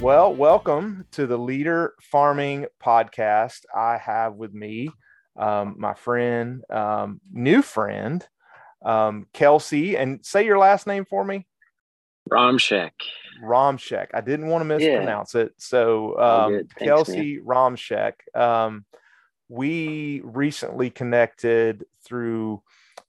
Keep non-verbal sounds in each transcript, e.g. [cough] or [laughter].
Well, welcome to the Leader Farming Podcast. I have with me um, my friend, um, new friend, um, Kelsey. And say your last name for me. Romshek. Romshek. I didn't want to mispronounce yeah. it. So, um, Thanks, Kelsey man. Romshek. Um, we recently connected through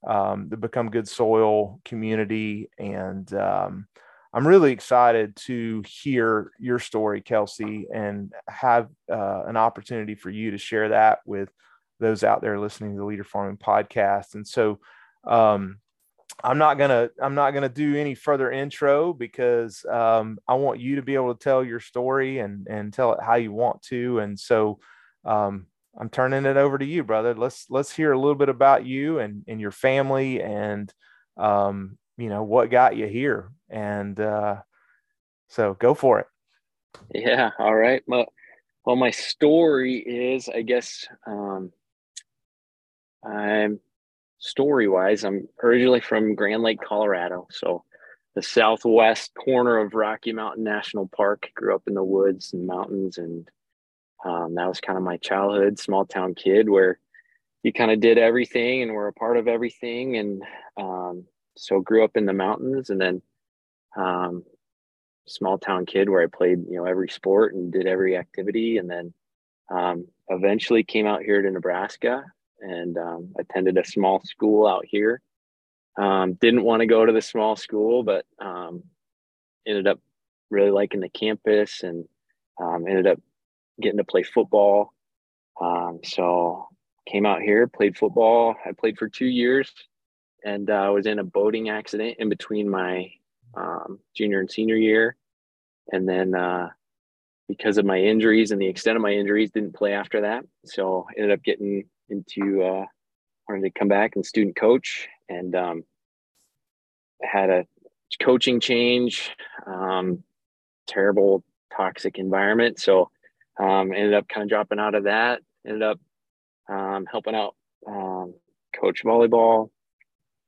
um, the Become Good Soil community. And um, I'm really excited to hear your story, Kelsey, and have uh, an opportunity for you to share that with those out there listening to the Leader Farming podcast. And so, um, I'm not gonna I'm not gonna do any further intro because um, I want you to be able to tell your story and and tell it how you want to. And so um, I'm turning it over to you, brother. Let's let's hear a little bit about you and and your family and um, you know what got you here. And uh, so go for it. Yeah. All right. Well, well, my story is, I guess, um, I'm story wise, I'm originally from Grand Lake, Colorado. So the southwest corner of Rocky Mountain National Park. Grew up in the woods and mountains, and um, that was kind of my childhood, small town kid where you kind of did everything and were a part of everything. And um, so grew up in the mountains, and then um, small town kid where I played, you know, every sport and did every activity, and then um, eventually came out here to Nebraska and um, attended a small school out here. Um, didn't want to go to the small school, but um, ended up really liking the campus and um, ended up getting to play football. Um, so came out here, played football. I played for two years and uh, was in a boating accident in between my um, junior and senior year. And then uh, because of my injuries and the extent of my injuries, didn't play after that. So ended up getting into uh, wanted to come back and student coach and um, had a coaching change um, terrible toxic environment so um, ended up kind of dropping out of that ended up um, helping out um, coach volleyball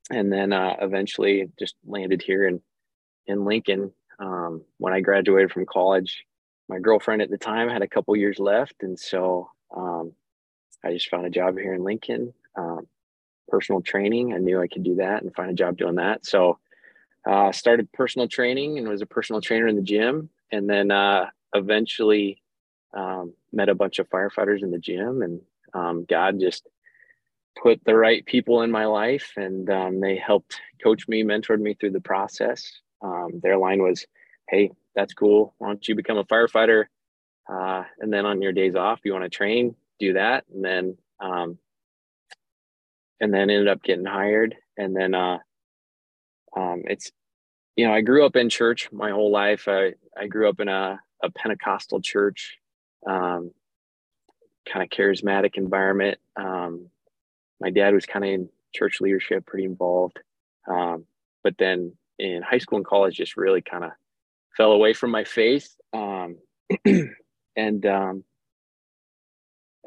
and then uh, eventually just landed here in in lincoln um, when i graduated from college my girlfriend at the time had a couple years left and so um, I just found a job here in Lincoln, um, personal training. I knew I could do that and find a job doing that. So uh, started personal training and was a personal trainer in the gym. And then uh, eventually um, met a bunch of firefighters in the gym. And um, God just put the right people in my life and um, they helped coach me, mentored me through the process. Um, their line was, hey, that's cool. Why don't you become a firefighter? Uh, and then on your days off, you want to train, do that and then um, and then ended up getting hired and then uh, um, it's you know i grew up in church my whole life i, I grew up in a, a pentecostal church um, kind of charismatic environment um, my dad was kind of in church leadership pretty involved um, but then in high school and college just really kind of fell away from my faith um, [clears throat] and um,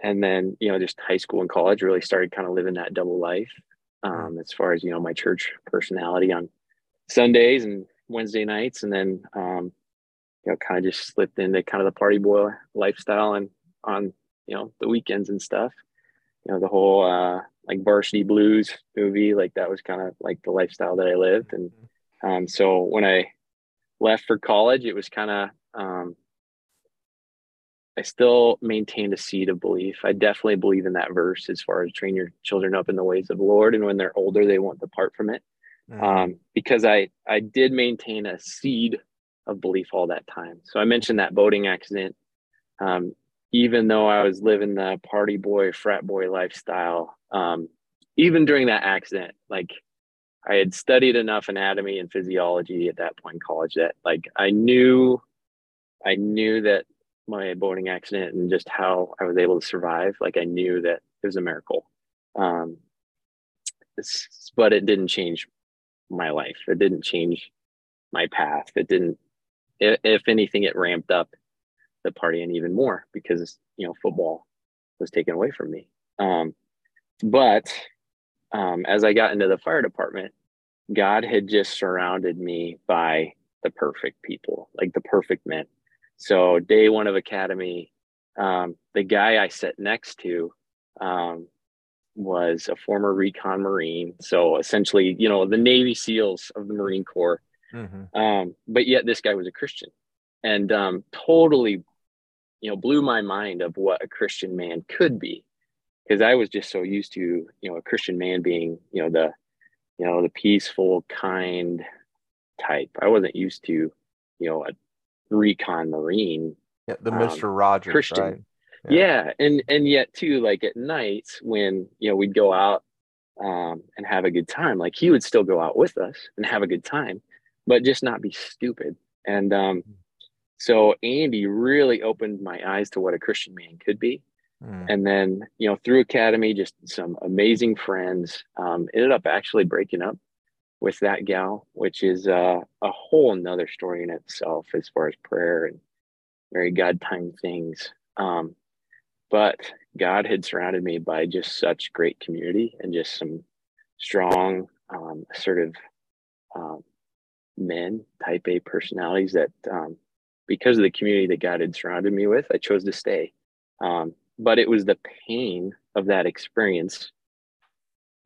and then you know just high school and college really started kind of living that double life um, as far as you know my church personality on sundays and wednesday nights and then um, you know kind of just slipped into kind of the party boy lifestyle and on you know the weekends and stuff. You know the whole uh like varsity blues movie like that was kind of like the lifestyle that i lived and um, so when i left for college it was kind of um, I still maintained a seed of belief. I definitely believe in that verse as far as train your children up in the ways of the Lord, and when they're older, they won't depart from it. Mm-hmm. Um, because I I did maintain a seed of belief all that time. So I mentioned that boating accident. Um, even though I was living the party boy, frat boy lifestyle, um, even during that accident, like I had studied enough anatomy and physiology at that point in college that like I knew I knew that my boating accident and just how I was able to survive, like I knew that it was a miracle. Um, but it didn't change my life. It didn't change my path. It didn't, if anything, it ramped up the partying even more because, you know, football was taken away from me. Um, but um, as I got into the fire department, God had just surrounded me by the perfect people, like the perfect men So day one of academy, um, the guy I sat next to um, was a former recon Marine. So essentially, you know, the Navy SEALs of the Marine Corps. Mm-hmm. Um, but yet this guy was a Christian and um, totally, you know, blew my mind of what a Christian man could be. Because I was just so used to, you know, a Christian man being, you know, the, you know, the peaceful, kind type. I wasn't used to, you know, a recon Marine. Yeah, the Mr. Um, Rogers, Christian. Right? yeah. yeah and and yet too like at nights when you know we'd go out um, and have a good time like he would still go out with us and have a good time but just not be stupid and um, hmm. so andy really opened my eyes to what a christian man could be mm. and then you know through academy just some amazing friends um, ended up actually breaking up with that gal which is uh, a whole nother story in itself as far as prayer and very god time things um, but God had surrounded me by just such great community and just some strong, um, assertive um, men, type A personalities that, um, because of the community that God had surrounded me with, I chose to stay. Um, but it was the pain of that experience.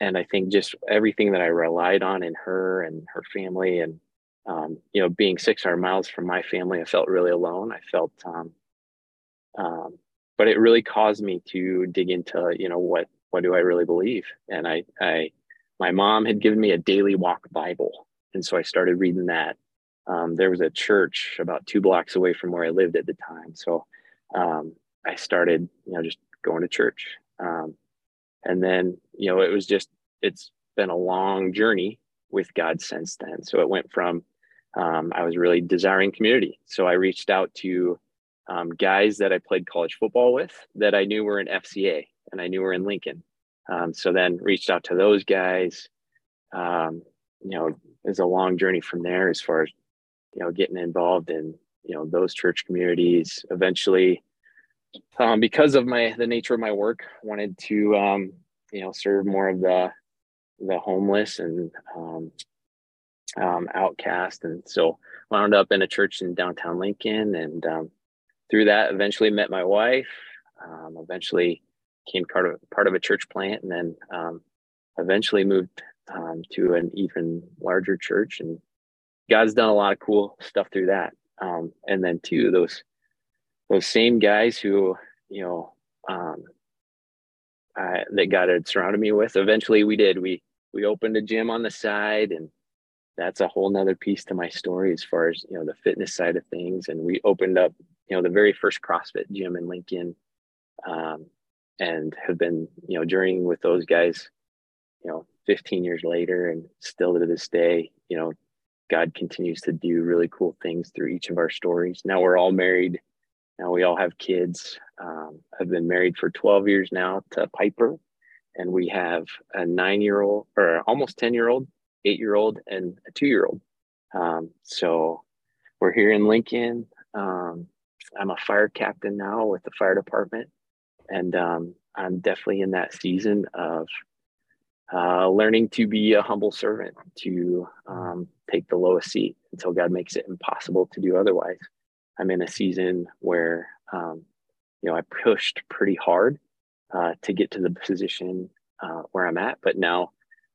And I think just everything that I relied on in her and her family, and, um, you know, being 600 miles from my family, I felt really alone. I felt, um, um, but it really caused me to dig into you know what what do i really believe and i i my mom had given me a daily walk bible and so i started reading that um, there was a church about two blocks away from where i lived at the time so um, i started you know just going to church um, and then you know it was just it's been a long journey with god since then so it went from um, i was really desiring community so i reached out to um, guys that I played college football with that I knew were in FCA and I knew were in Lincoln. Um, so then reached out to those guys. Um, you know, it's a long journey from there as far as you know getting involved in you know those church communities. Eventually, um, because of my the nature of my work, wanted to um, you know serve more of the the homeless and um, um, outcast, and so wound up in a church in downtown Lincoln and um, through that, eventually met my wife. Um, eventually became part of part of a church plant, and then um, eventually moved um, to an even larger church. And God's done a lot of cool stuff through that. Um, and then too, those those same guys who you know um, I, that God had surrounded me with. Eventually, we did. We we opened a gym on the side and that's a whole nother piece to my story as far as you know the fitness side of things and we opened up you know the very first CrossFit gym in Lincoln, um, and have been you know journeying with those guys, you know, 15 years later, and still to this day, you know, God continues to do really cool things through each of our stories. Now we're all married. Now we all have kids. Um, I've been married for 12 years now to Piper, and we have a nine-year-old or almost 10-year-old, eight-year-old, and a two-year-old. Um, so we're here in Lincoln. Um, I'm a fire captain now with the fire department, and um, I'm definitely in that season of uh, learning to be a humble servant, to um, take the lowest seat until God makes it impossible to do otherwise. I'm in a season where um, you know I pushed pretty hard uh, to get to the position uh, where I'm at, but now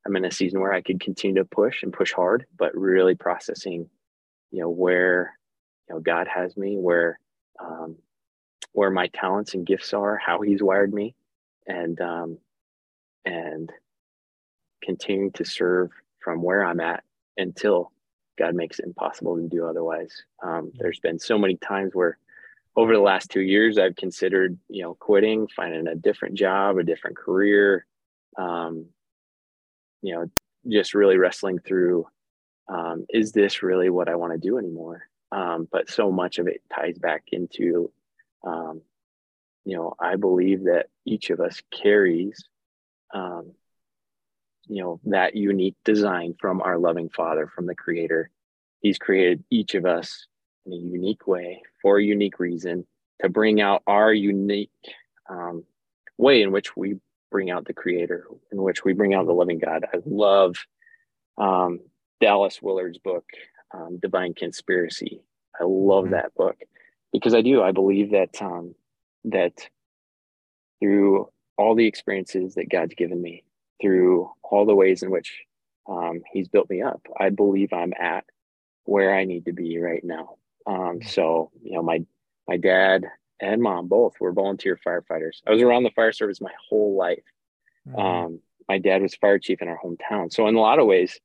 I'm in a season where I could continue to push and push hard, but really processing, you know, where you know God has me, where um, where my talents and gifts are, how he's wired me, and um, and continuing to serve from where I'm at until God makes it impossible to do otherwise. Um, there's been so many times where over the last two years I've considered, you know, quitting, finding a different job, a different career, um, you know, just really wrestling through um, is this really what I want to do anymore? Um, but so much of it ties back into, um, you know, I believe that each of us carries, um, you know, that unique design from our loving Father, from the Creator. He's created each of us in a unique way for a unique reason to bring out our unique um, way in which we bring out the Creator, in which we bring out the living God. I love um, Dallas Willard's book, um, Divine Conspiracy. I love mm-hmm. that book because I do. I believe that um, that through all the experiences that God's given me, through all the ways in which um, He's built me up, I believe I'm at where I need to be right now. Um, so you know, my my dad and mom both were volunteer firefighters. I was around the fire service my whole life. Mm-hmm. Um, my dad was fire chief in our hometown. So in a lot of ways,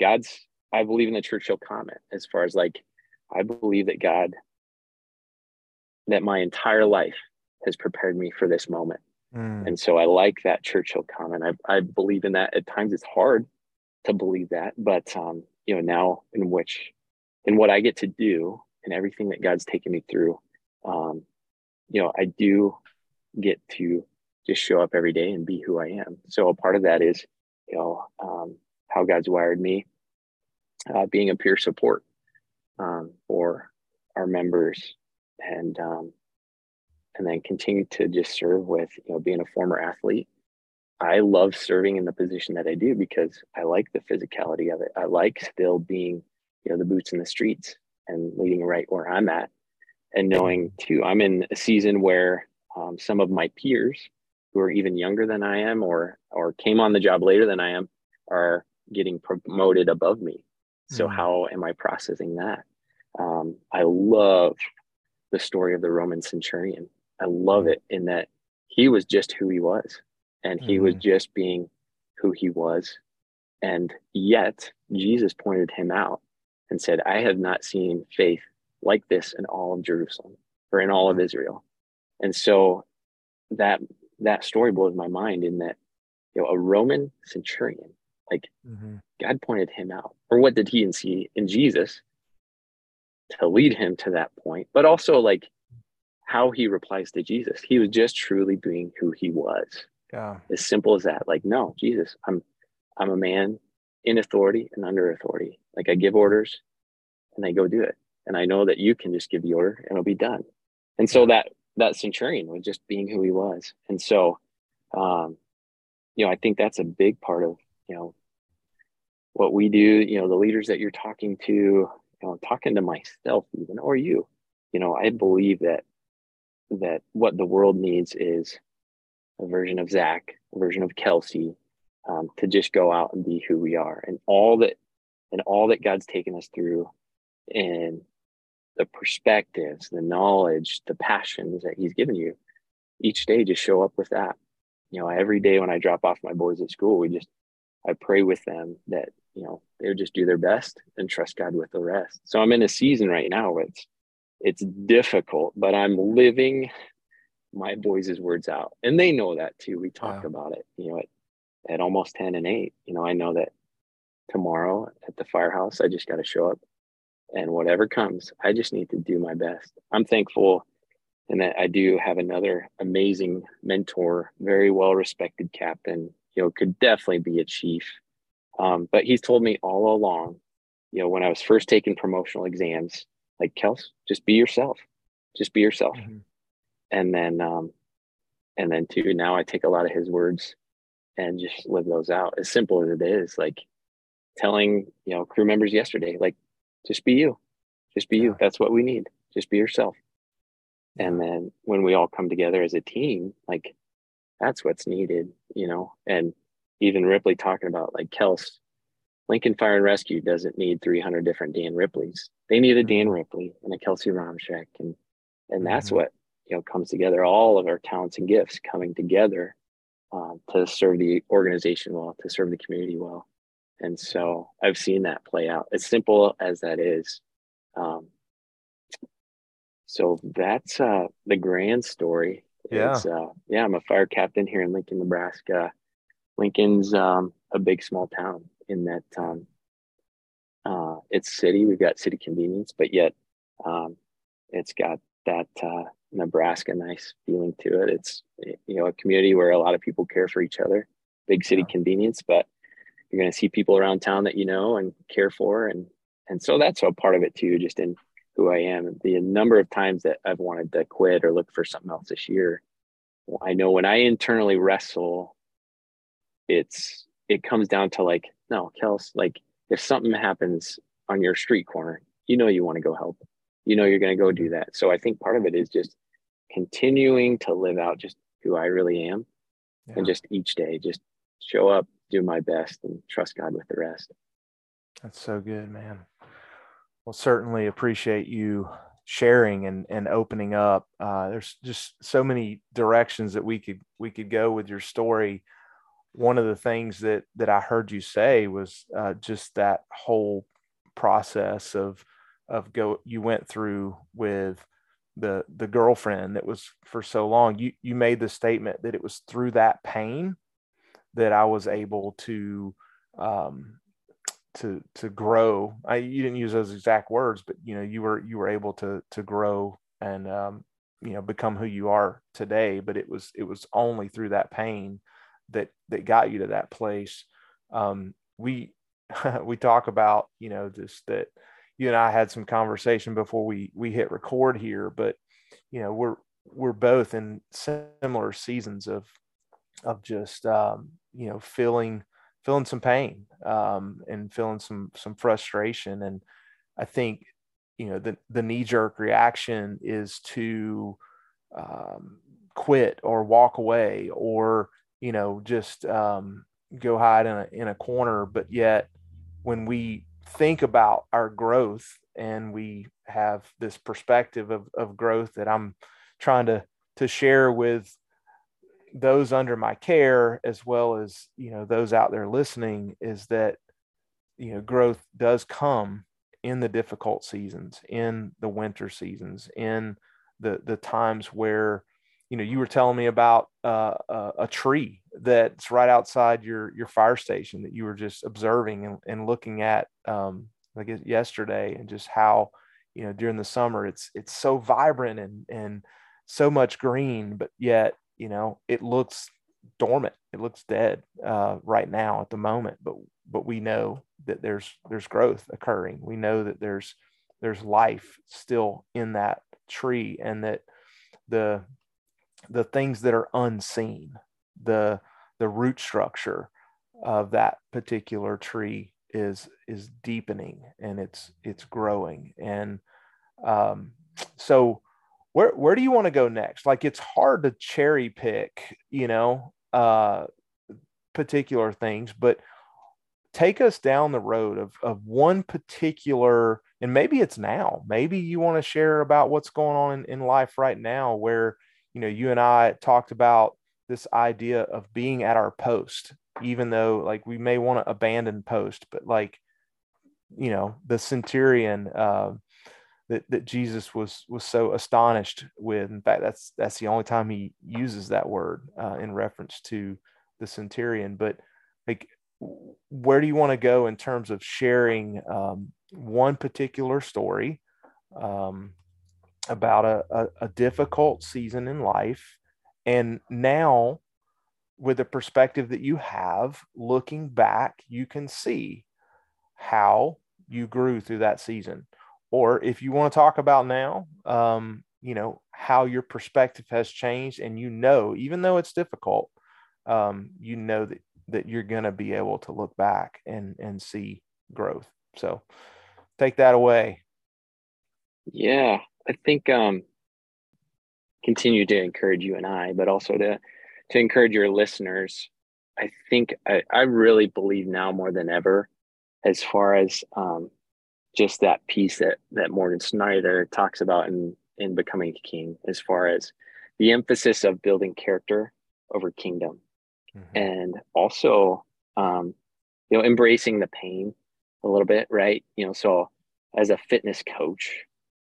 God's I believe in the Churchill comment as far as like I believe that God that my entire life has prepared me for this moment. Mm. And so I like that Churchill comment. I, I believe in that. At times it's hard to believe that, but um, you know, now in which in what I get to do and everything that God's taken me through, um, you know, I do get to just show up every day and be who I am. So a part of that is, you know, um, how God's wired me, uh, being a peer support um, for our members, and um, and then continue to just serve with, you know, being a former athlete. I love serving in the position that I do because I like the physicality of it. I like still being, you know, the boots in the streets and leading right where I'm at, and knowing too, I'm in a season where um, some of my peers who are even younger than I am or or came on the job later than I am are getting promoted above me. So mm-hmm. how am I processing that? Um, I love the story of the Roman centurion. I love it in that he was just who he was, and he mm-hmm. was just being who he was, and yet Jesus pointed him out and said, "I have not seen faith like this in all of Jerusalem or in all of mm-hmm. Israel." And so that that story blows my mind in that you know a roman centurion like mm-hmm. god pointed him out or what did he see in jesus to lead him to that point but also like how he replies to jesus. He was just truly being who he was. Yeah. As simple as that. Like no jesus i'm i'm a man in authority and under authority. Like i give orders and i go do it. And i know that you can just give the order and it'll be done. And so that that centurion was just being who he was. And so, um, you know, I think that's a big part of, you know, what we do, you know, the leaders that you're talking to, you know, talking to myself even, or you, you know, I believe that, that what the world needs is a version of Zach, a version of Kelsey, um, to just go out and be who we are and all that, and all that God's taken us through and the perspectives, the knowledge, the passions that he's given you each day, just show up with that. You know, every day when I drop off my boys at school, we just, I pray with them that, you know, they would just do their best and trust God with the rest. So I'm in a season right now where it's, it's difficult, but I'm living my boys' words out. And they know that too. We talked about it, you know, at, at almost 10 and 8. You know, I know that tomorrow at the firehouse, I just got to show up and whatever comes, I just need to do my best. I'm thankful and that I do have another amazing mentor, very well respected captain, you know, could definitely be a chief. Um, but he's told me all along, you know, when I was first taking promotional exams, like Kels, just be yourself, just be yourself. Mm-hmm. And then, um, and then too, now I take a lot of his words and just live those out. As simple as it is. Like telling, you know, crew members yesterday, like just be you. Just be you. That's what we need. Just be yourself. And then when we all come together as a team like that's what's needed you know? And even ripley talking about like kels lincoln fire and rescue doesn't need 300 different dan ripleys they need a dan mm-hmm. ripley and a kelsey romshek and and that's mm-hmm. what you know comes together all of our talents and gifts coming together um, to serve the organization well to serve the community well and so I've seen that play out, as simple as that is. Um, so that's uh, the grand story. Yeah. Uh, yeah, I'm a fire captain here in Lincoln, Nebraska. Lincoln's um, a big small town in that um, uh, it's city. We've got city convenience, but yet um, it's got that uh, Nebraska nice feeling to it. It's you know a community where a lot of people care for each other. Big city yeah. convenience, but you're going to see people around town that you know and care for and and so that's a part of it too just in who i am the number of times that i've wanted to quit or look for something else this year i know when i internally wrestle it's it comes down to like no kels like if something happens on your street corner you know you want to go help you know you're going to go do that. So I think part of it is just continuing to live out just who I really am yeah. and just each day just show up, do my best and trust God with the rest. That's so good, man. Well, certainly appreciate you sharing and, and opening up. Uh, there's just so many directions that we could we could go with your story. One of the things that that I heard you say was uh, just that whole process of of go you went through with the the girlfriend that was for so long. You you made the statement that it was through that pain that I was able to um, to to grow. I you didn't use those exact words, but you know you were you were able to to grow and um, you know become who you are today. But it was it was only through that pain that that got you to that place. Um, we [laughs] we talk about you know just that you and I had some conversation before we we hit record here, but you know we're we're both in similar seasons of of just um, you know feeling feeling some pain um, and feeling some some frustration. And I think you know the the knee jerk reaction is to um, quit or walk away or you know just um, go hide in a in a corner. But yet when we think about our growth and we have this perspective of, of growth that I'm trying to to share with those under my care as well as you know those out there listening is that you know growth does come in the difficult seasons in the winter seasons in the the times where you know you were telling me about uh, a, tree that's right outside your your fire station that you were just observing and, and looking at um like yesterday and just how you know during the summer it's it's so vibrant and and so much green but yet you know, it looks dormant. It looks dead uh, right now at the moment, but but we know that there's there's growth occurring. We know that there's there's life still in that tree, and that the the things that are unseen, the the root structure of that particular tree is is deepening and it's it's growing and um, so where where do you want to go next? Like it's hard to cherry pick, you know, uh, particular things, but take us down the road of of one particular, and maybe it's now. Maybe you want to share about what's going on in, in life right now, where you know you and I talked about this idea of being at our post, even though like we may want to abandon post, but like you know the centurion. Uh, that, that Jesus was was so astonished with. In fact, that's that's the only time he uses that word uh, in reference to the centurion. But like, where do you want to go in terms of sharing um, one particular story um, about a, a, a difficult season in life, and now with the perspective that you have, looking back, you can see how you grew through that season or if you want to talk about now, um, you know, how your perspective has changed and you know, even though it's difficult, um, you know that, that you're going to be able to look back and, and see growth. So take that away. Yeah, I think um, continue to encourage you and I, but also to to encourage your listeners. I think I, I really believe now more than ever, as far as um, just that piece that that Morgan Snyder talks about in in becoming a king as far as the emphasis of building character over kingdom mm-hmm. and also um, you know embracing the pain a little bit right you know so as a fitness coach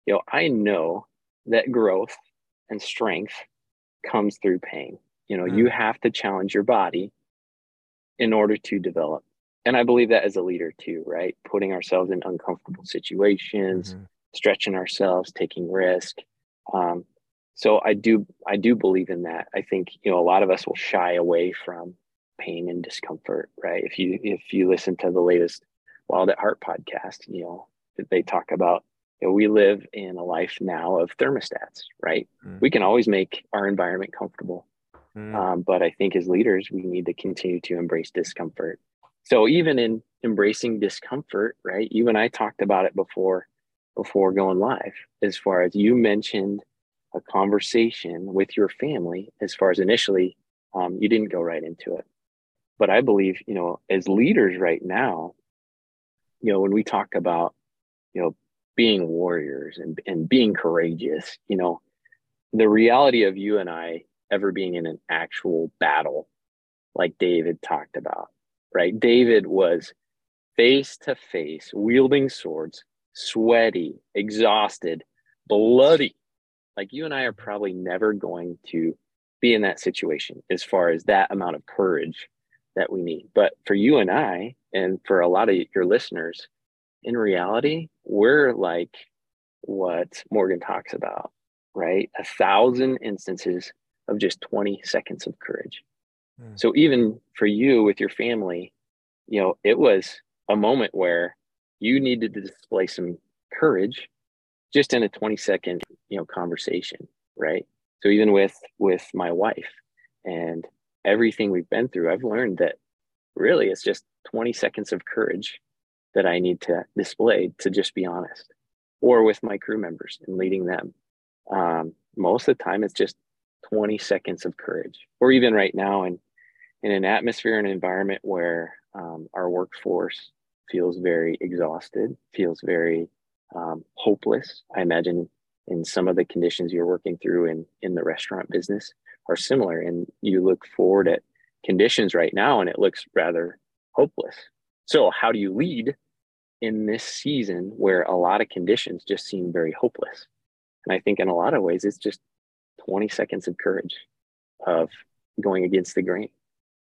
you know i know that growth and strength comes through pain you know mm-hmm. you have to challenge your body in order to develop and I believe that as a leader too, right? Putting ourselves in uncomfortable situations, mm-hmm. stretching ourselves, taking risk. Um, so I do, I do believe in that. I think you know a lot of us will shy away from pain and discomfort, right? If you if you listen to the latest Wild at Heart podcast, you know they talk about you know, we live in a life now of thermostats, right? Mm-hmm. We can always make our environment comfortable, mm-hmm. um, but I think as leaders we need to continue to embrace discomfort so even in embracing discomfort right you and i talked about it before before going live as far as you mentioned a conversation with your family as far as initially um, you didn't go right into it but i believe you know as leaders right now you know when we talk about you know being warriors and, and being courageous you know the reality of you and i ever being in an actual battle like david talked about right? David was face to face wielding swords sweaty exhausted bloody. Like you and i are probably never going to be in that situation as far as that amount of courage that we need. But for you and i and for a lot of your listeners in reality, we're like what Morgan talks about, right? A thousand instances of just 20 seconds of courage. Mm. So even for you with your family, you know, it was a moment where you needed to display some courage just in a 20 second, you know, conversation, right? So even with with my wife and everything we've been through, I've learned that really it's just 20 seconds of courage that I need to display to just be honest, or with my crew members and leading them. Um, most of the time, it's just 20 seconds of courage, or even right now in, in an atmosphere and environment where um, our workforce feels very exhausted, feels very um, hopeless. I imagine in some of the conditions you're working through in, in the restaurant business are similar. And you look forward at conditions right now and it looks rather hopeless. So, how do you lead in this season where a lot of conditions just seem very hopeless. And I think in a lot of ways, it's just 20 seconds of courage of going against the grain,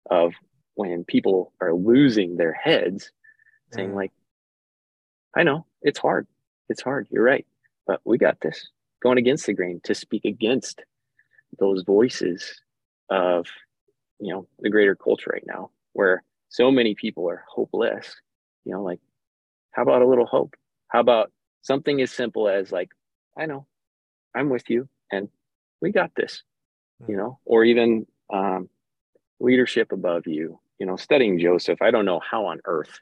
of when people are losing their heads, saying, mm. like, I know it's hard. It's hard. You're right. But we got this. Going against the grain to speak against those voices of, you know, the greater culture right now, where so many people are hopeless. You know, like how about a little hope? How about something as simple as like, I know, I'm with you and we got this, you hmm. know, or even um, leadership above you, you know, studying Joseph. I don't know how on earth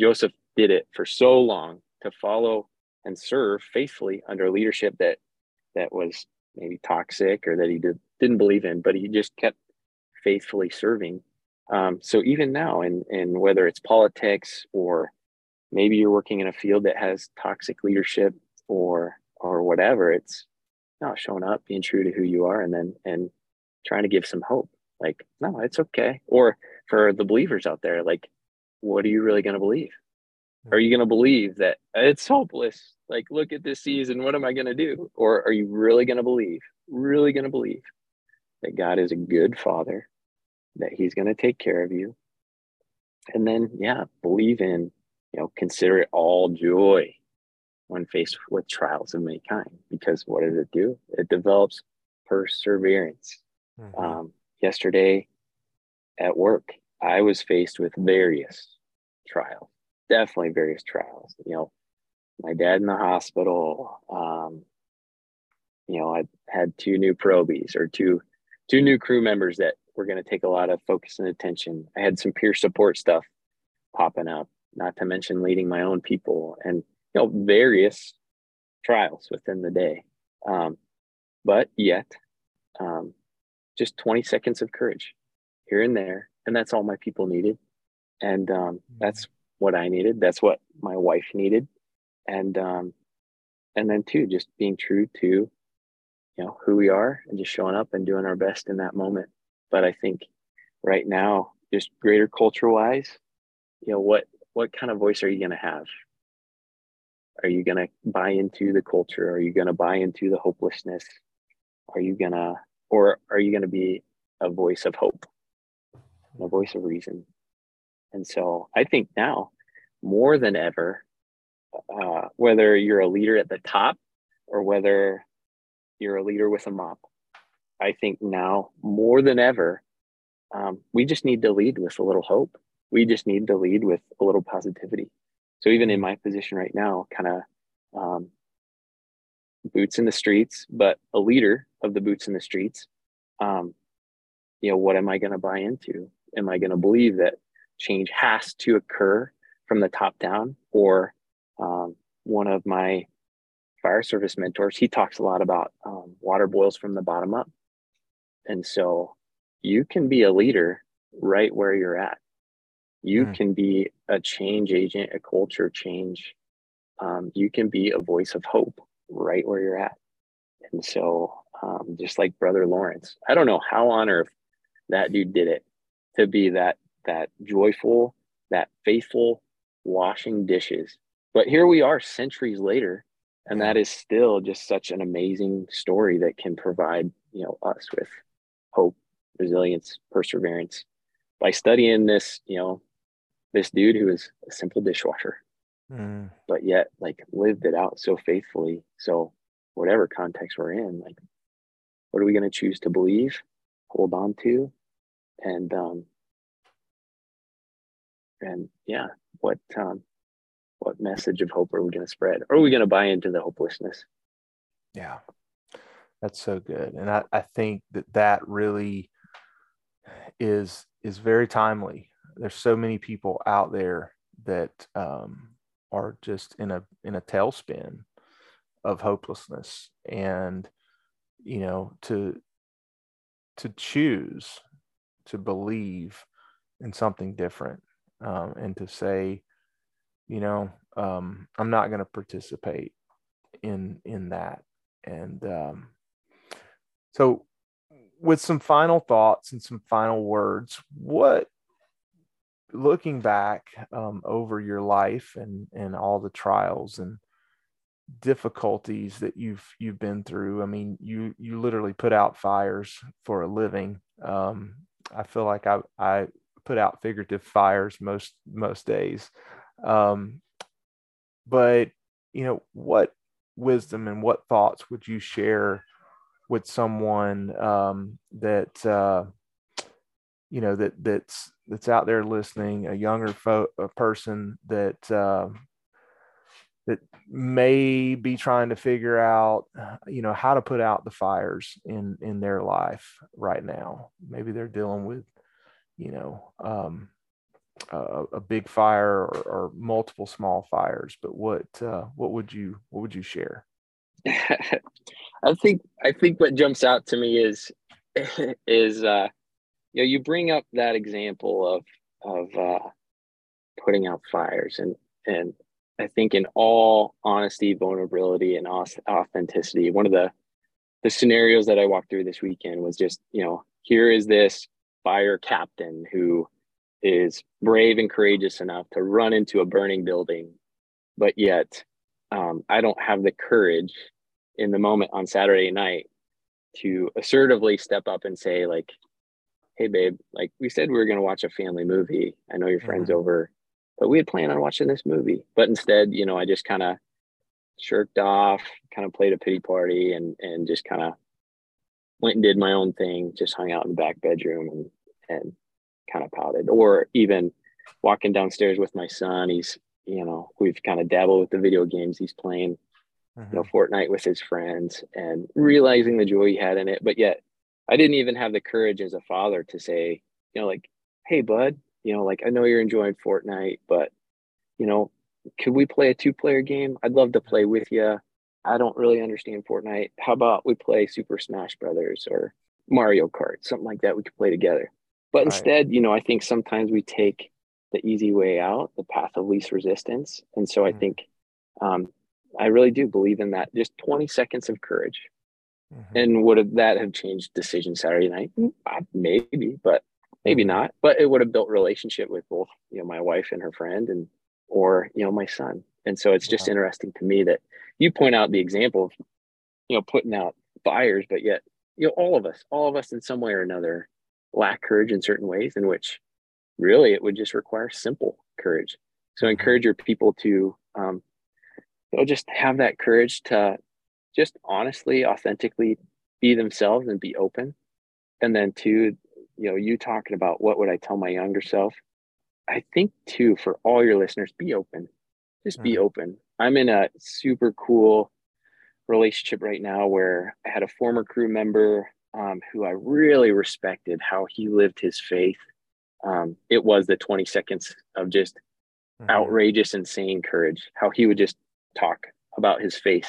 Joseph did it for so long to follow and serve faithfully under leadership that that was maybe toxic or that he did, didn't believe in, but he just kept faithfully serving. Um, so even now, in in whether it's politics or maybe you're working in a field that has toxic leadership or or whatever it's not showing up being true to who you are and then and trying to give some hope. Like no it's okay. Or for the believers out there like what are you really going to believe hmm. are you going to believe that it's hopeless? Like look at this season what am i going to do? Or are you really going to believe really going to believe that god is a good father that he's going to take care of you? And then yeah believe in you know, consider it all joy when faced with trials of many kind, because what does it do? It develops perseverance. Mm-hmm. Um, yesterday at work, I was faced with various trials, definitely various trials. You know, my dad in the hospital. Um, you know, I had two new probies or two two new crew members that were going to take a lot of focus and attention. I had some peer support stuff popping up not to mention leading my own people and you know various trials within the day. Um, but yet um, just 20 seconds of courage here and there and that's all my people needed. And um, mm-hmm. that's what i needed. That's what my wife needed. And um, and then too just being true to you know who we are and just showing up and doing our best in that moment. But i think right now just greater culture wise you know what what kind of voice are you going to have? Are you going to buy into the culture? Are you going to buy into the hopelessness? Are you going to, or are you going to be a voice of hope, a voice of reason? And so I think now more than ever, uh, whether you're a leader at the top or whether you're a leader with a mop, I think now more than ever, um, we just need to lead with a little hope we just need to lead with a little positivity. So even in my position right now, kind of um, boots in the streets, but a leader of the boots in the streets. Um, you know, what am I going to buy into? Am I going to believe that change has to occur from the top down, or um, one of my fire service mentors, he talks a lot about um, water boils from the bottom up. And so you can be a leader right where you're at. You mm. can be a change agent, a culture change. Um, you can be a voice of hope right where you're at. And so, um, just like Brother Lawrence, I don't know how on earth that dude did it to be that that joyful, that faithful, washing dishes. But here we are, centuries later, and that is still just such an amazing story that can provide you know us with hope, resilience, perseverance by studying this. You know, this dude who is a simple dishwasher, mm. but yet like lived it out so faithfully. So whatever context we're in, like, what are we going to choose to believe, hold on to, and um, and yeah, what um, what message of hope are we going to spread? Or are we going to buy into the hopelessness? Yeah, that's so good, and I, I think that that really is is very timely. There's so many people out there that um, are just in a in a tailspin of hopelessness, and you know to to choose to believe in something different um, and to say, you know, um, I'm not going to participate in in that. And um, so, with some final thoughts and some final words, what looking back um, over your life and and all the trials and difficulties that you've you've been through i mean you you literally put out fires for a living. Um, i feel like i i put out figurative fires most most days. Um, but you know what wisdom and what thoughts would you share with someone um, that uh, you know that that's that's out there listening a younger fo- a person that uh, that may be trying to figure out you know how to put out the fires in in their life right now. Maybe they're dealing with you know um, a, a, big fire or, or, multiple small fires but what uh, what would you what would you share? [laughs] I think i think what jumps out to me is [laughs] is uh you know you bring up that example of of uh putting out fires and and i think in all honesty vulnerability and authenticity one of the the scenarios that i walked through this weekend was just you know here is this fire captain who is brave and courageous enough to run into a burning building, but yet um, I don't have the courage in the moment on Saturday night to assertively step up and say, like, hey, babe, like we said, we were going to watch a family movie. I know your friend's mm-hmm. over, but we had planned on watching this movie. But instead, you know, I just kind of shirked off, kind of played a pity party and, and just kind of went and did my own thing, just hung out in the back bedroom and and kind of pouted. Or even walking downstairs with my son, he's you know we've kind of dabbled with the video games he's playing, mm-hmm. you know, mm-hmm. Fortnite with his friends, and realizing the joy he had in it. But yet, I didn't even have the courage as a father to say, you know, like, hey, bud, you know, like I know you're enjoying Fortnite, but you know, could we play a two-player game? I'd love to play with you. I don't really understand Fortnite. How about we play Super Smash Brothers or Mario Kart, something like that we could play together. But right. instead, you know, I think sometimes we take the easy way out, the path of least resistance. And so mm-hmm. I think um, I really do believe in that. Just 20 seconds of courage. Mm-hmm. And would that have changed decision Saturday night? Mm, maybe, but maybe mm-hmm. not. But it would have built relationship with both, you know, my wife and her friend and or, you know, my son. And so it's just interesting to me that you point out the example of, you know, putting out fires, but yet, you know, all of us, all of us in some way or another lack courage in certain ways in which really it would just require simple courage. So mm-hmm. encourage your people to, um, you know, just have that courage to just honestly, authentically be themselves and be open. And then two, you know, you talking about what would I tell my younger self? I think too, for all your listeners, be open. Just be mm-hmm. open. I'm in a super cool relationship right now where I had a former crew member um, who I really respected how he lived his faith. Um, it was the 20 seconds of just mm-hmm. outrageous, insane courage, how he would just talk about his faith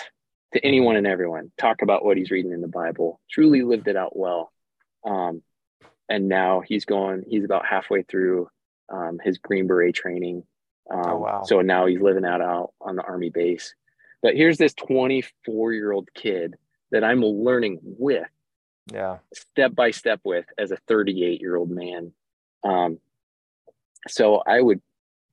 to anyone and everyone. Talk about what he's reading in the Bible. Truly lived it out well. Um, and now he's going. He's about halfway through um, his Green Beret training. Um, oh, wow. So now he's living out out on the Army base. But here's this 24 year old kid that I'm learning with, yeah, step by step with as a 38 year old man. Um, so I would,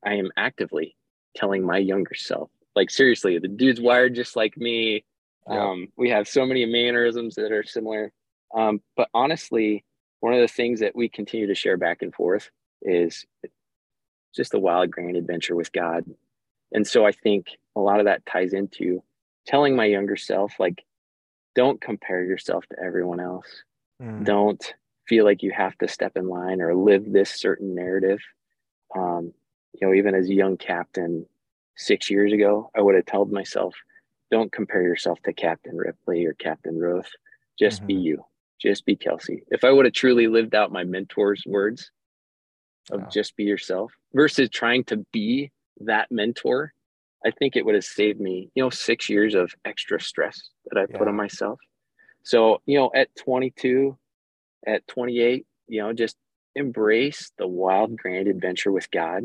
I am actively telling my younger self, like seriously, the dude's wired just like me. Yeah. Um, we have so many mannerisms that are similar. Um, but honestly, one of the things that we continue to share back and forth is just a wild grand adventure with God. And so I think a lot of that ties into telling my younger self, like, don't compare yourself to everyone else. Mm. Don't feel like you have to step in line or live this certain narrative. Um, you know, even as a young captain six years ago, I would have told myself, don't compare yourself to Captain Ripley or Captain Roth. Just mm-hmm. be you. Just be Kelsey. If I would have truly lived out my mentor's words of wow. just be yourself versus trying to be that mentor, I think it would have saved me, you know, six years of extra stress that I yeah. put on myself. So, you know, at 22, at 28, you know, just embrace the wild, grand adventure with God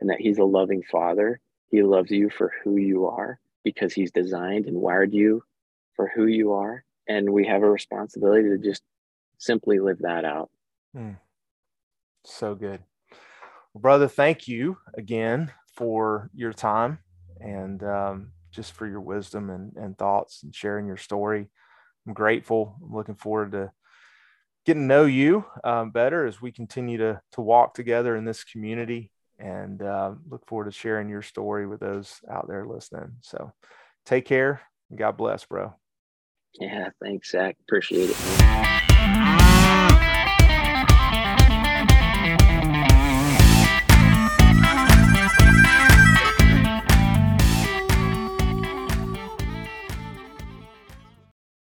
and that He's a loving Father. He loves you for who you are because He's designed and wired you for who you are. And we have a responsibility to just simply live that out. Hmm. So good. Well, brother, thank you again for your time and um, just for your wisdom and, and thoughts and sharing your story. I'm grateful. I'm looking forward to getting to know you um, better as we continue to, to walk together in this community and uh, look forward to sharing your story with those out there listening. So take care. God bless, bro. Yeah, thanks, Zach. Appreciate it. Man.